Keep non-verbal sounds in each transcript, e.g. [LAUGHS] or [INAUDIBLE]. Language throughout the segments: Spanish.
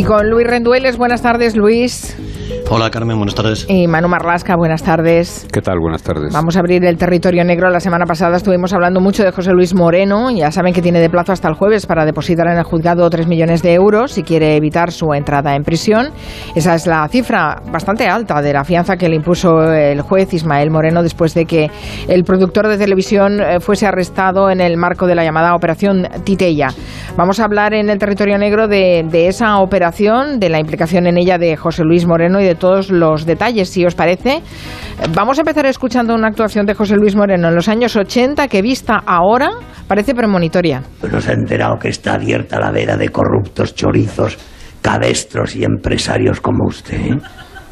Y con Luis Rendueles, buenas tardes, Luis. Hola Carmen, buenas tardes. Y Manu Marlasca, buenas tardes. ¿Qué tal? Buenas tardes. Vamos a abrir el territorio negro. La semana pasada estuvimos hablando mucho de José Luis Moreno. Ya saben que tiene de plazo hasta el jueves para depositar en el juzgado 3 millones de euros si quiere evitar su entrada en prisión. Esa es la cifra bastante alta de la fianza que le impuso el juez Ismael Moreno después de que el productor de televisión eh, fuese arrestado en el marco de la llamada Operación Titella. Vamos a hablar en el territorio negro de, de esa operación, de la implicación en ella de José Luis Moreno y de todos los detalles, si os parece. Vamos a empezar escuchando una actuación de José Luis Moreno en los años 80 que vista ahora parece premonitoria. Pues nos ha enterado que está abierta la veda de corruptos chorizos, cabestros y empresarios como usted. ¿eh?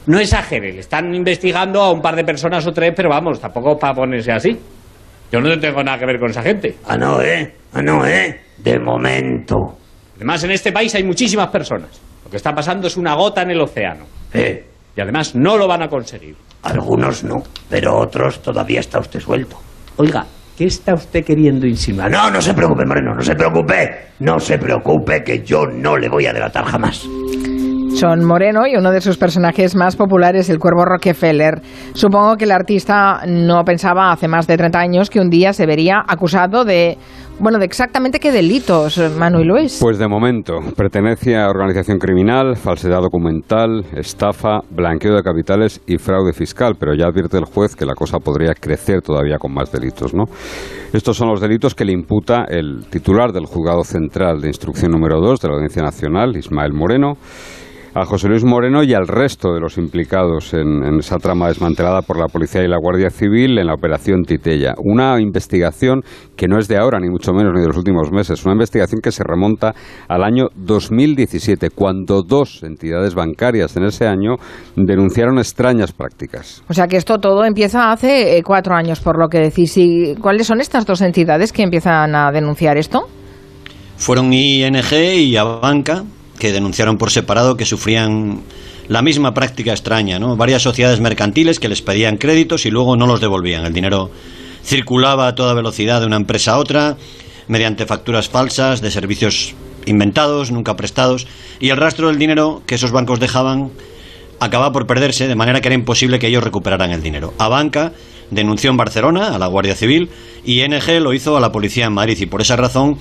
No exagere, le están investigando a un par de personas o tres, pero vamos, tampoco para ponerse así. Yo no tengo nada que ver con esa gente. Ah, no, ¿eh? Ah, no, ¿eh? De momento. Además, en este país hay muchísimas personas. Lo que está pasando es una gota en el océano. ¿Eh? Y además no lo van a conseguir. Algunos no, pero otros todavía está usted suelto. Oiga, ¿qué está usted queriendo insinuar? No, no se preocupe, Moreno, no se preocupe. No se preocupe que yo no le voy a delatar jamás. Son Moreno y uno de sus personajes más populares, el cuervo Rockefeller. Supongo que el artista no pensaba hace más de 30 años que un día se vería acusado de, bueno, de exactamente qué delitos, Manu y Luis. Pues de momento, pertenece a organización criminal, falsedad documental, estafa, blanqueo de capitales y fraude fiscal, pero ya advierte el juez que la cosa podría crecer todavía con más delitos, ¿no? Estos son los delitos que le imputa el titular del Juzgado Central de Instrucción número 2 de la Audiencia Nacional, Ismael Moreno a José Luis Moreno y al resto de los implicados en, en, esa trama desmantelada por la Policía y la Guardia Civil en la Operación Titella. Una investigación que no es de ahora, ni mucho menos, ni de los últimos meses. Una investigación que se remonta al año 2017, cuando dos entidades bancarias en ese año denunciaron extrañas prácticas. O sea que esto todo empieza hace eh, cuatro años, por lo que decís. ¿Y cuáles son estas dos entidades que empiezan a denunciar esto? Fueron ING y Abanca, que denunciaron por separado que sufrían la misma práctica extraña, ¿no? Varias sociedades mercantiles que les pedían créditos y luego no los devolvían. El dinero circulaba a toda velocidad de una empresa a otra mediante facturas falsas de servicios inventados, nunca prestados, y el rastro del dinero que esos bancos dejaban acababa por perderse, de manera que era imposible que ellos recuperaran el dinero. A Banca denunció en Barcelona a la Guardia Civil y ING lo hizo a la policía en Madrid y por esa razón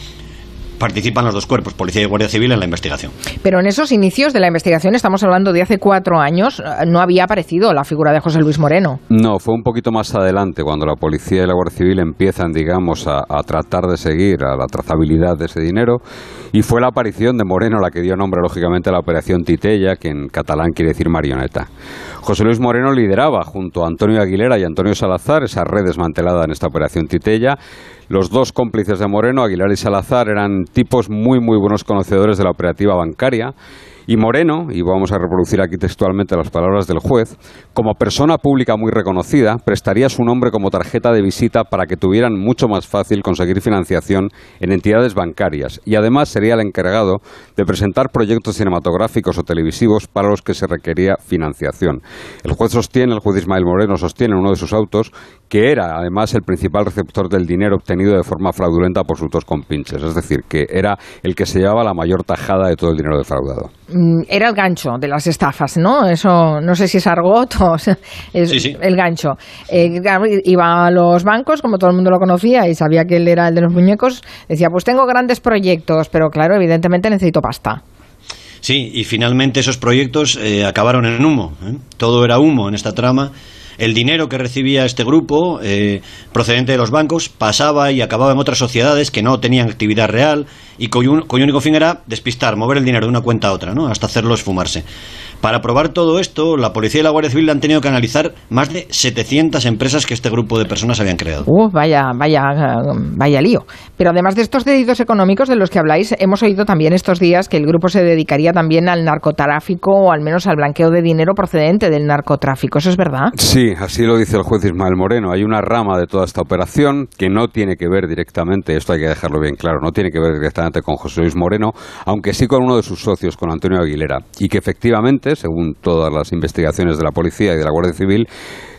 participan los dos cuerpos, Policía y Guardia Civil, en la investigación. Pero en esos inicios de la investigación, estamos hablando de hace cuatro años, no había aparecido la figura de José Luis Moreno. No, fue un poquito más adelante, cuando la Policía y la Guardia Civil empiezan, digamos, a, a tratar de seguir a la trazabilidad de ese dinero, y fue la aparición de Moreno la que dio nombre, lógicamente, a la Operación Titella, que en catalán quiere decir marioneta. José Luis Moreno lideraba, junto a Antonio Aguilera y Antonio Salazar, esa red desmantelada en esta Operación Titella, los dos cómplices de Moreno, Aguilar y Salazar, eran tipos muy, muy buenos conocedores de la operativa bancaria. Y Moreno, y vamos a reproducir aquí textualmente las palabras del juez, como persona pública muy reconocida, prestaría su nombre como tarjeta de visita para que tuvieran mucho más fácil conseguir financiación en entidades bancarias. Y además sería el encargado de presentar proyectos cinematográficos o televisivos para los que se requería financiación. El juez sostiene, el juez Ismael Moreno sostiene en uno de sus autos que era además el principal receptor del dinero obtenido de forma fraudulenta por sus dos compinches, es decir, que era el que se llevaba la mayor tajada de todo el dinero defraudado era el gancho de las estafas, ¿no? Eso no sé si es argot o [LAUGHS] es sí, sí. el gancho. Eh, iba a los bancos, como todo el mundo lo conocía y sabía que él era el de los muñecos, decía, pues tengo grandes proyectos, pero claro, evidentemente necesito pasta. Sí, y finalmente esos proyectos eh, acabaron en humo. ¿eh? Todo era humo en esta trama. El dinero que recibía este grupo, eh, procedente de los bancos, pasaba y acababa en otras sociedades que no tenían actividad real y cuyo, cuyo único fin era despistar, mover el dinero de una cuenta a otra, ¿no? hasta hacerlo esfumarse. Para probar todo esto, la policía y la Guardia Civil han tenido que analizar más de 700 empresas que este grupo de personas habían creado. Uh, vaya, vaya, vaya lío. Pero además de estos delitos económicos de los que habláis, hemos oído también estos días que el grupo se dedicaría también al narcotráfico o al menos al blanqueo de dinero procedente del narcotráfico. ¿Eso es verdad? Sí, así lo dice el juez Ismael Moreno. Hay una rama de toda esta operación que no tiene que ver directamente, esto hay que dejarlo bien claro, no tiene que ver directamente con José Luis Moreno, aunque sí con uno de sus socios, con Antonio Aguilera, y que efectivamente según todas las investigaciones de la policía y de la Guardia Civil,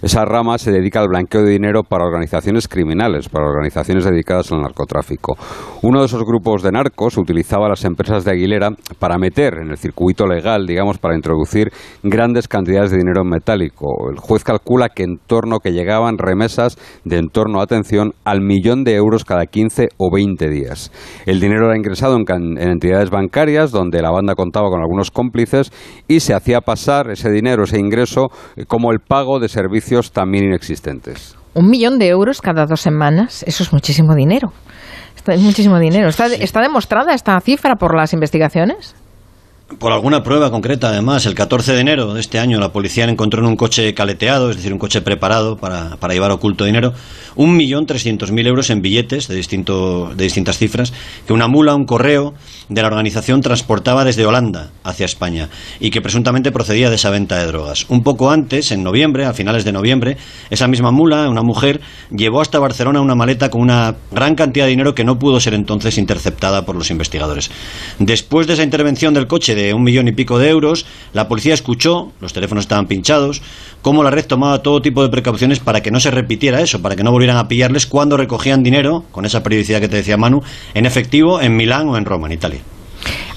esa rama se dedica al blanqueo de dinero para organizaciones criminales, para organizaciones dedicadas al narcotráfico. Uno de esos grupos de narcos utilizaba las empresas de Aguilera para meter en el circuito legal, digamos, para introducir grandes cantidades de dinero metálico. El juez calcula que en torno que llegaban remesas de en torno, atención, al millón de euros cada 15 o 20 días. El dinero era ingresado en, en entidades bancarias donde la banda contaba con algunos cómplices y se hacía pasar ese dinero, ese ingreso, eh, como el pago de servicios también inexistentes. Un millón de euros cada dos semanas, eso es muchísimo dinero. Es muchísimo dinero. ¿Está, ¿Está demostrada esta cifra por las investigaciones? Por alguna prueba concreta, además, el 14 de enero de este año la policía encontró en un coche caleteado, es decir, un coche preparado para, para llevar oculto dinero, un millón trescientos mil euros en billetes de, distinto, de distintas cifras que una mula, un correo de la organización transportaba desde Holanda hacia España y que presuntamente procedía de esa venta de drogas. Un poco antes, en noviembre, a finales de noviembre, esa misma mula, una mujer, llevó hasta Barcelona una maleta con una gran cantidad de dinero que no pudo ser entonces interceptada por los investigadores. Después de esa intervención del coche de un millón y pico de euros, la policía escuchó, los teléfonos estaban pinchados, cómo la red tomaba todo tipo de precauciones para que no se repitiera eso, para que no volvieran a pillarles cuando recogían dinero, con esa periodicidad que te decía Manu, en efectivo en Milán o en Roma, en Italia.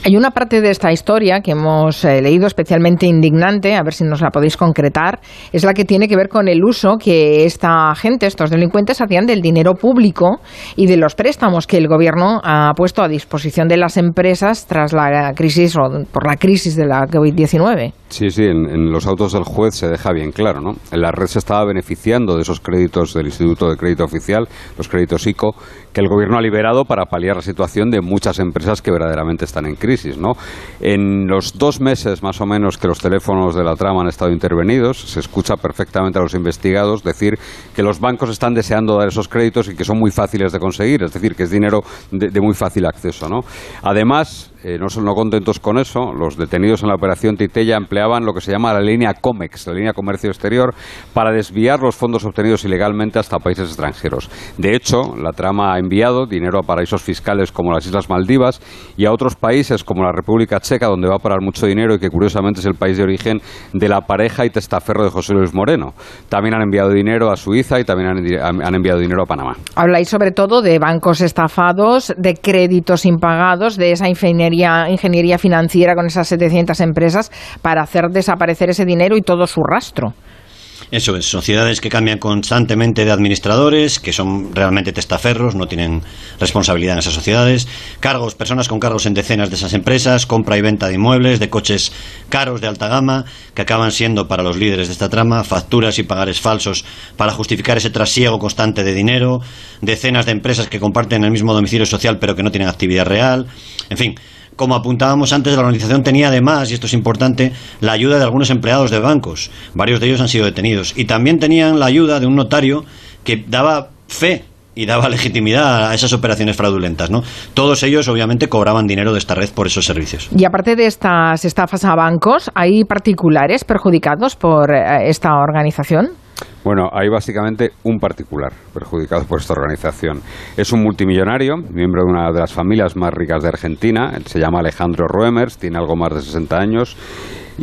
Hay una parte de esta historia que hemos eh, leído especialmente indignante, a ver si nos la podéis concretar, es la que tiene que ver con el uso que esta gente, estos delincuentes, hacían del dinero público y de los préstamos que el gobierno ha puesto a disposición de las empresas tras la crisis o por la crisis de la COVID-19. Sí, sí, en, los autos del juez se deja bien claro, ¿no? La red se estaba beneficiando de esos créditos del Instituto de Crédito Oficial, los créditos ICO, que el gobierno ha liberado para paliar la situación de muchas empresas que verdaderamente están en crisis, ¿no? En los dos meses más o menos que los teléfonos de la trama han estado intervenidos, se escucha perfectamente a los investigados decir que los bancos están deseando dar esos créditos y que son muy fáciles de conseguir, es decir, que es dinero de, de muy fácil acceso, ¿no? Además, eh, no son no contentos con eso, los detenidos en la operación Titella empleaban lo que se llama la línea COMEX, la línea comercio exterior, para desviar los fondos obtenidos ilegalmente hasta países extranjeros. De hecho, la trama ha enviado dinero a paraísos fiscales como las Islas Maldivas y a otros países como la República Checa, donde va a parar mucho dinero y que curiosamente es el país de origen de la pareja y testaferro de José Luis Moreno. También han enviado dinero a Suiza y también han, han enviado dinero a Panamá. Habláis sobre todo de bancos estafados, de créditos impagados, de esa ingeniería ingeniería, financiera con esas 700 empresas para hacer desaparecer ese dinero y todo su rastro. Eso es, sociedades que cambian constantemente de administradores, que son realmente testaferros, no tienen responsabilidad en esas sociedades, cargos, personas con cargos en decenas de esas empresas, compra y venta de inmuebles, de coches caros de alta gama, que acaban siendo para los líderes de esta trama, facturas y pagares falsos para justificar ese trasiego constante de dinero, decenas de empresas que comparten el mismo domicilio social pero que no tienen actividad real, en fin, como apuntábamos antes, la organización tenía además, y esto es importante, la ayuda de algunos empleados de bancos. Varios de ellos han sido detenidos. Y también tenían la ayuda de un notario que daba fe y daba [LAUGHS] legitimidad a esas operaciones fraudulentas, ¿no? Todos ellos obviamente cobraban dinero de esta red por esos servicios. Y aparte de estas estafas a bancos, ¿hay particulares perjudicados por eh, esta organización? Bueno, hay básicamente un particular perjudicado por esta organización. Es un multimillonario, miembro de una de las familias más ricas de Argentina. se llama Alejandro Roemers, tiene algo más de 60 años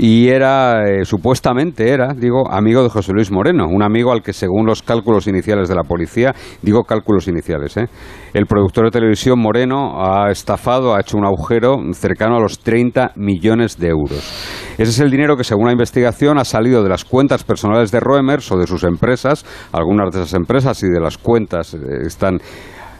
y era, eh, supuestamente era, digo, amigo de José Luis Moreno, un amigo al que según los cálculos iniciales de la policía, digo cálculos iniciales, ¿eh? el productor de televisión Moreno ha estafado, ha hecho un agujero cercano a los 30 millones de euros. Ese es el dinero que según la investigación ha salido de las cuentas personales de Roemers o de sus empresas, algunas de esas empresas y de las cuentas eh, están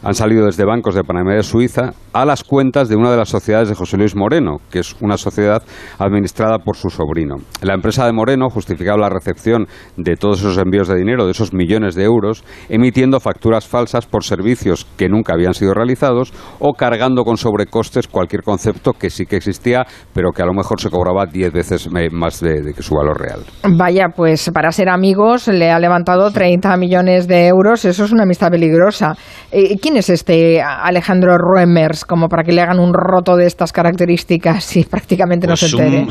han salido desde bancos de Panamá y de Suiza a las cuentas de una de las sociedades de José Luis Moreno, que es una sociedad administrada por su sobrino. La empresa de Moreno justificaba la recepción de todos esos envíos de dinero, de esos millones de euros, emitiendo facturas falsas por servicios que nunca habían sido realizados o cargando con sobrecostes cualquier concepto que sí que existía, pero que a lo mejor se cobraba diez veces más de, que su valor real. Vaya, pues para ser amigos le ha levantado 30 millones de euros, eso es una amistad peligrosa. Eh, ¿Quién es este Alejandro Ruemers como para que le hagan un roto de estas características y [LAUGHS] prácticamente no pues se entere?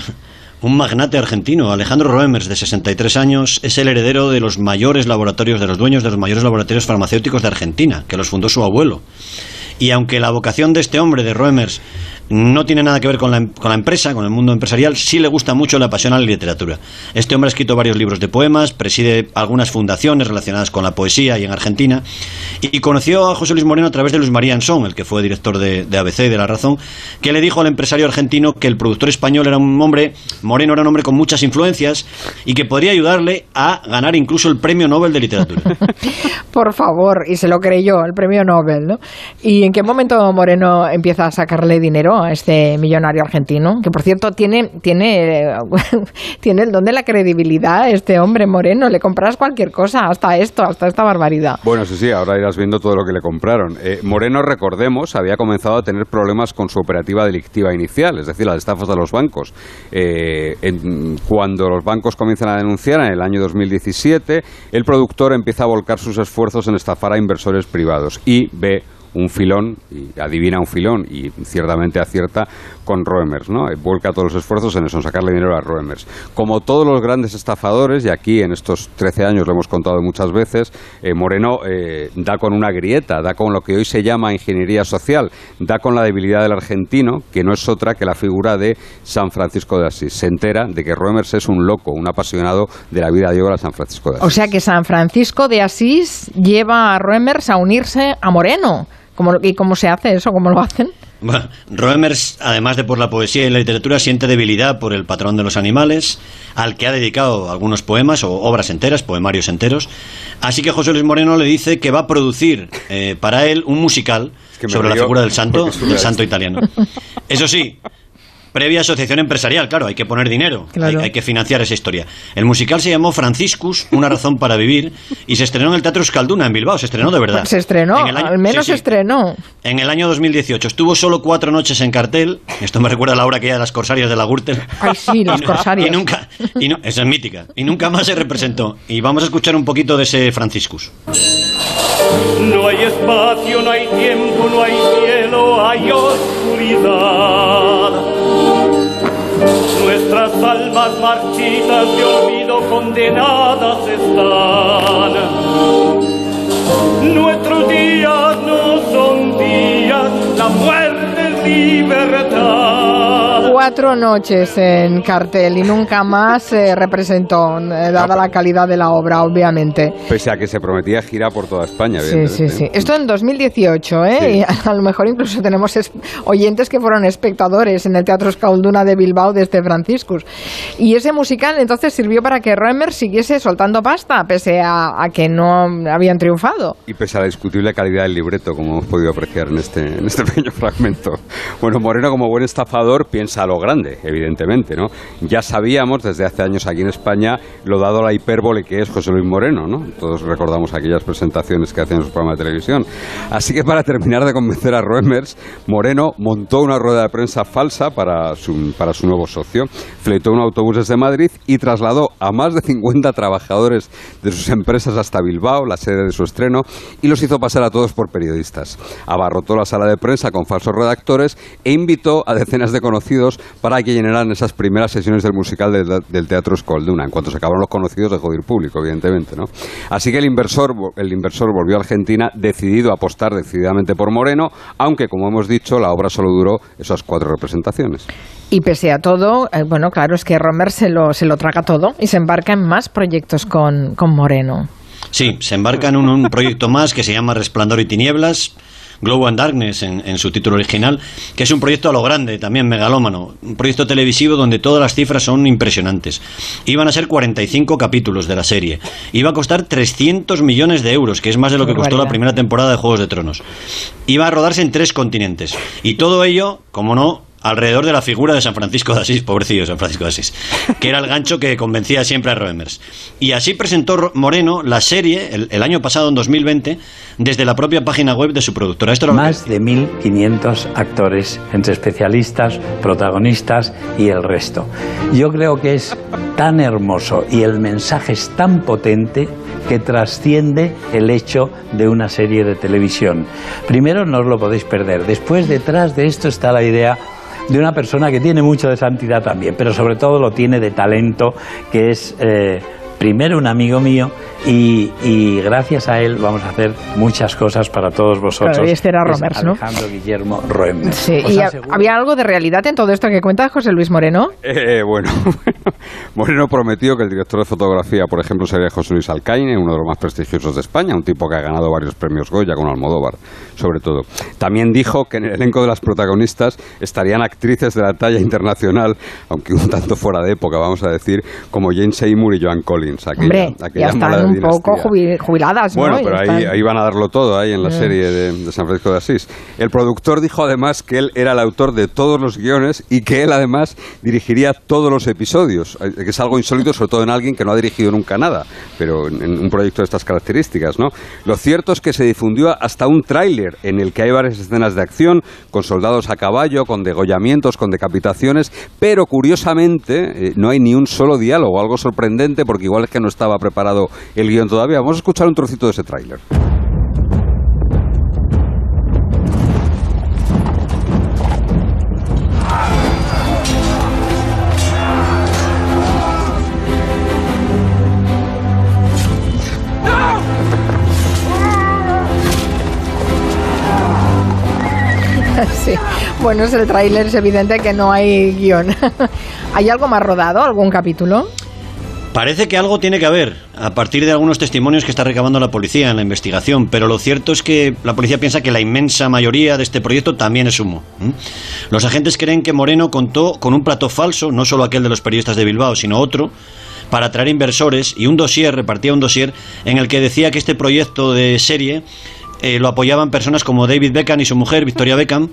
Un, magnate argentino, Alejandro Roemers, de 63 años, es el heredero de los mayores laboratorios, de los dueños de los mayores laboratorios farmacéuticos de Argentina, que los fundó su abuelo. Y aunque la vocación de este hombre, de Roemers, no tiene nada que ver con la, la, empresa, con el mundo empresarial, sí le gusta mucho, le apasiona la literatura. Este hombre ha escrito varios libros de poemas, preside algunas fundaciones relacionadas con la poesía y en Argentina, y, conoció a José Luis Moreno a través de Luis María Ansón, el que fue director de, de, ABC y de La Razón, que le dijo al empresario argentino que el productor español era un hombre, Moreno era un hombre con muchas influencias y que podría ayudarle a ganar incluso el premio Nobel de Literatura. [LAUGHS] Por favor, y se lo creyó, el premio Nobel, ¿no? ¿Y en qué momento Moreno empieza a sacarle dinero este millonario argentino? Que por cierto tiene, tiene, [LAUGHS] tiene el don de la credibilidad este hombre Moreno, le compras cualquier cosa, hasta esto, hasta esta barbaridad. Bueno, sí, sí, ahora irás viendo todo lo que le compraron. Eh, Moreno, recordemos, había comenzado a tener problemas con su operativa delictiva inicial, es decir, las estafas de los bancos. Eh, cuando los bancos comienzan a denunciar en el año 2017, el productor empieza a volcar sus esfuerzos en estafar a inversores privados y ve un filón, y adivina un filón, y ciertamente acierta con Roemers, ¿no? Vuelca todos los esfuerzos en eso, en sacarle dinero a Roemers. Como todos los grandes estafadores, y aquí en estos 13 años lo hemos contado muchas veces, eh, Moreno eh, da con una grieta, da con lo que hoy se llama ingeniería social, da con la debilidad del argentino, que no es otra que la figura de San Francisco de Asís. Se entera de que Roemers es un loco, un apasionado de la vida de obra de San Francisco de Asís. O sea que San Francisco de Asís lleva a Roemers a unirse a Moreno. ¿Y cómo se hace eso? ¿Cómo lo hacen? Bueno, Roemers, además de por la poesía y la literatura, siente debilidad por el patrón de los animales, al que ha dedicado algunos poemas o obras enteras, poemarios enteros. Así que José Luis Moreno le dice que va a producir eh, para él un musical sobre la figura del santo, del santo italiano. Eso sí, previa asociación empresarial, claro, hay que poner dinero, hay, que financiar esa historia. El musical se llamó Franciscus, una razón para vivir, y se estrenó en el Teatro Escalduna, en Bilbao, se estrenó de verdad. Se estrenó, al menos se estrenó. En el año 2018, estuvo solo cuatro noches en cartel, esto me recuerda a la obra que de las corsarias de la Gürtel. Ay, sí, [LAUGHS] los corsarios. Y nunca, y no, esa es mítica, y nunca más se representó. Y vamos a escuchar un poquito de ese Franciscus. No hay espacio, no hay tiempo, no hay cielo, hay oscuridad almas marchitas de olvido condenadas están. Nuestros días no son días, la muerte es libertad cuatro noches en cartel y nunca más se representó, eh, dada la calidad de la obra, obviamente. Pese a que se prometía gira por toda España, Sí, sí, sí. Esto en 2018, ¿eh? Y a lo mejor incluso tenemos oyentes que fueron espectadores en el Teatro Escalduna de Bilbao desde Franciscus. Y ese musical entonces sirvió para que Roemer siguiese soltando pasta, pese a, que no habían triunfado. Y pese a la discutible calidad del libreto, como hemos podido apreciar en este, en este [LAUGHS] pequeño fragmento. Bueno, Moreno, como buen estafador, piensa lo grande, evidentemente, ¿no? Ya sabíamos desde hace años aquí en España lo dado la hipérbole que es José Luis Moreno, ¿no? Todos recordamos aquellas presentaciones que hacen en su programa de televisión. Así que para terminar de convencer a Roemers, Moreno montó una rueda de prensa falsa para su, para su nuevo socio, fletó un autobús desde Madrid y trasladó a más de 50 trabajadores de sus empresas hasta Bilbao, la sede de su estreno, y los hizo pasar a todos por periodistas. Abarrotó la sala de prensa con falsos redactores e invitó a decenas de conocidos para que llenaran esas primeras sesiones del musical del Teatro Escolduna. En cuanto se acabaron los conocidos, dejó de ir público, evidentemente. ¿no? Así que el inversor, el inversor volvió a Argentina decidido a apostar decididamente por Moreno, aunque, como hemos dicho, la obra solo duró esas cuatro representaciones. Y pese a todo, eh, bueno, claro, es que Romer se lo, se lo traga todo y se embarca en más proyectos con, con Moreno. Sí, se embarca en un proyecto más que se llama Resplandor y Tinieblas Glow and Darkness en, su título original, que es un proyecto a lo grande, también megalómano, un proyecto televisivo donde todas las cifras son impresionantes. Iban a ser 45 capítulos de la serie. Iba a costar 300 millones de euros, que es más de lo que costó la primera temporada de Juegos de Tronos. Iba a rodarse en tres continentes. Y todo ello, como no, alrededor de la figura de San Francisco de Asís, pobrecillo San Francisco de Asís, [LAUGHS] que era el gancho que convencía siempre a Roemers. Y así presentó Moreno la serie el, año pasado, en 2020, desde la propia página web de su productora. Esto Más de 1.500 actores, entre especialistas, protagonistas y el resto. Yo creo que es tan hermoso y el mensaje es tan potente que trasciende el hecho de una serie de televisión. Primero, no os lo podéis perder. Después, detrás de esto está la idea de una persona que tiene mucho de santidad también, pero sobre todo lo tiene de talento, que es eh, primero un amigo mío y, y gracias a él vamos a hacer muchas cosas para todos vosotros. Claro, y este era Es Romers, ¿no? Alejandro Guillermo Roemer. Sí, y aseguro- había algo de realidad en todo esto que cuenta José Luis Moreno. Eh, bueno, [LAUGHS] Moreno prometió que el director de fotografía, por ejemplo, sería José Luis Alcaine, uno de los más prestigiosos de España, un tipo que ha ganado varios premios Goya con Almodóvar, sobre todo. También dijo que en el elenco de las protagonistas estarían actrices de la talla internacional, aunque un tanto fuera de época, vamos a decir, como Jane Seymour y Joan Collins. Aquella, Hombre, aquella ya están un dinastía. poco jubi- jubiladas, ¿no? Bueno, pero ahí, van a darlo todo, ahí en la Mm. serie de, de San Francisco de Asís. El productor dijo además que él era el autor de todos los guiones y que él además dirigiría todos los episodios, eh, que es algo insólito, sobre todo en alguien que no ha dirigido nunca nada, pero en, en un proyecto de estas características, ¿no? Lo cierto es que se difundió hasta un tráiler en el que hay varias escenas de acción, con soldados a caballo, con degollamientos, con decapitaciones, pero curiosamente eh, no hay ni un solo diálogo, algo sorprendente, porque igual es que no estaba preparado el guion todavía. Vamos a escuchar un trocito de ese tráiler. [LAUGHS] Sí. Bueno, es el tráiler, es evidente que no hay guion. [LAUGHS] ¿Hay algo más rodado, algún capítulo? Parece que algo tiene que haber, a partir de algunos testimonios que está recabando la policía en la investigación, pero lo cierto es que la policía piensa que la inmensa mayoría de este proyecto también es humo. Los agentes creen que Moreno contó con un plato falso, no solo aquel de los periodistas de Bilbao, sino otro, para atraer inversores y un dossier, repartía un dossier, en el que decía que este proyecto de serie eh, lo apoyaban personas como David Beckham y su mujer, Victoria Beckham,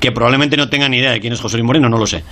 que probablemente no tengan ni idea de quién es José Luis Moreno, no lo sé.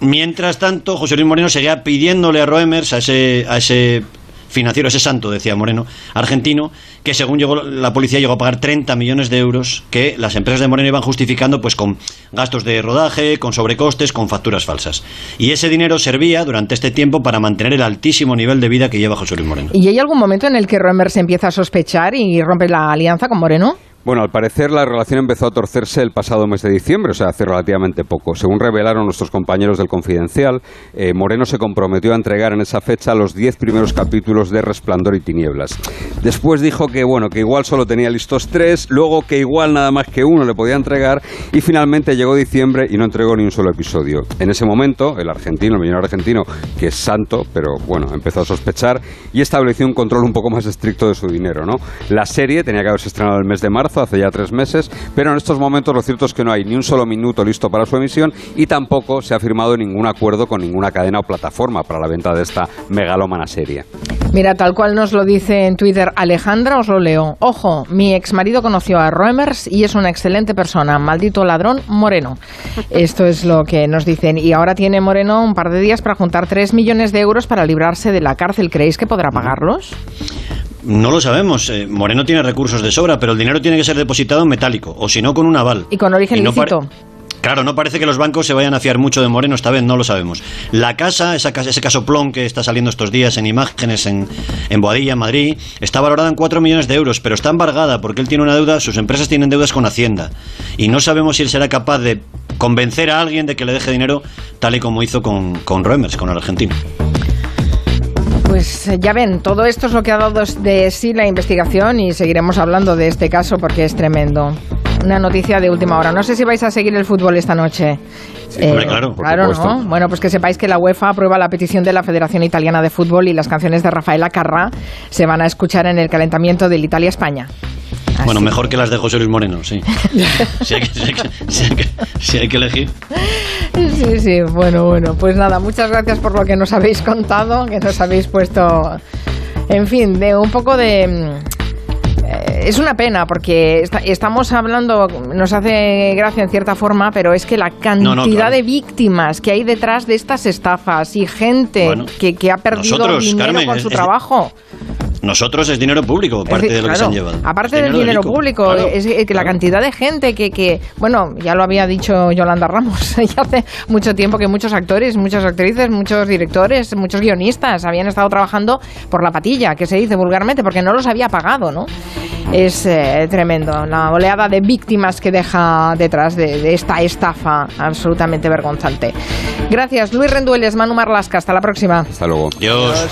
Mientras tanto, José Luis Moreno seguía pidiéndole a Roemers, a ese, a ese financiero, ese santo, decía Moreno, argentino, que según llegó la policía llegó a pagar 30 millones de euros que las empresas de Moreno iban justificando pues con gastos de rodaje, con sobrecostes, con facturas falsas. Y ese dinero servía durante este tiempo para mantener el altísimo nivel de vida que lleva José Luis Moreno. ¿Y hay algún momento en el que Roemer se empieza a sospechar y rompe la alianza con Moreno? Bueno, al parecer la relación empezó a torcerse el pasado mes de diciembre, o sea, hace relativamente poco. Según revelaron nuestros compañeros del Confidencial, eh, Moreno se comprometió a entregar en esa fecha los diez primeros capítulos de Resplandor y Tinieblas. Después dijo que, bueno, que igual solo tenía listos tres, luego que igual nada más que uno le podía entregar, y finalmente llegó diciembre y no entregó ni un solo episodio. En ese momento, el argentino, el millonario argentino, que es santo, pero bueno, empezó a sospechar y estableció un control un poco más estricto de su dinero, ¿no? La serie tenía que haberse estrenado el mes de marzo, hace ya tres meses, pero en estos momentos lo cierto es que no hay ni un solo minuto listo para su emisión y tampoco se ha firmado ningún acuerdo con ninguna cadena o plataforma para la venta de esta megalómana serie. Mira, tal cual nos lo dice en Twitter Alejandra, os lo leo. Ojo, mi ex marido conoció a Roemers y es una excelente persona. Maldito ladrón Moreno. Esto es lo que nos dicen. Y ahora tiene Moreno un par de días para juntar 3 millones de euros para librarse de la cárcel. ¿Creéis que podrá pagarlos? No lo sabemos. eh, Moreno tiene recursos de sobra, pero el dinero tiene que ser depositado en metálico, o si no, con un aval. Y con origen Y no lícito. pare- Claro, no parece que los bancos se vayan a fiar mucho de Moreno esta vez, no lo sabemos. La casa, esa casa ese casoplón que está saliendo estos días en imágenes en, en Boadilla, en Madrid, está valorada en 4 millones de euros, pero está embargada porque él tiene una deuda, sus empresas tienen deudas con Hacienda. Y no sabemos si él será capaz de convencer a alguien de que le deje dinero, tal y como hizo con, con con el argentino. Pues eh, ya ven, todo esto es lo que ha dado de sí la investigación y seguiremos hablando de este caso porque es tremendo. Una noticia de última hora. No sé si vais a seguir el fútbol esta noche. Sí, hombre, claro, por claro. ¿no? Bueno, pues que sepáis que la UEFA aprueba la petición de la Federación Italiana de Fútbol y las canciones de Rafaela Carrà se van a escuchar en el calentamiento del Italia-España. Bueno, mejor que las de José Luis Moreno, sí. [LAUGHS] si, hay que, si hay que- si hay que- si hay que elegir. Sí, sí, bueno, bueno. Pues nada, muchas gracias por lo que nos habéis contado, que nos habéis puesto, en fin, de un poco de... eh, Es una pena porque esta- estamos hablando, nos hace gracia en cierta forma, pero es que la cantidad no, claro. de víctimas que hay detrás de estas estafas y gente Bueno, que, que ha perdido nosotros, dinero Carmen, con su es- trabajo. Nosotros es dinero público, parte decir, de lo que se han llevado. Aparte del dinero público, claro, es que la cantidad de gente que, que, bueno, ya lo había dicho Yolanda Ramos, [LAUGHS] ya hace mucho tiempo que muchos actores, muchas actrices, muchos directores, muchos guionistas habían estado trabajando por la patilla, que se dice vulgarmente, porque no los había pagado, ¿no? Es eh, tremendo, la oleada de víctimas que deja detrás de, de esta estafa absolutamente vergonzante. Gracias, Luis Rendueles, Manu Marlasca, hasta la próxima. Hasta luego. Dios.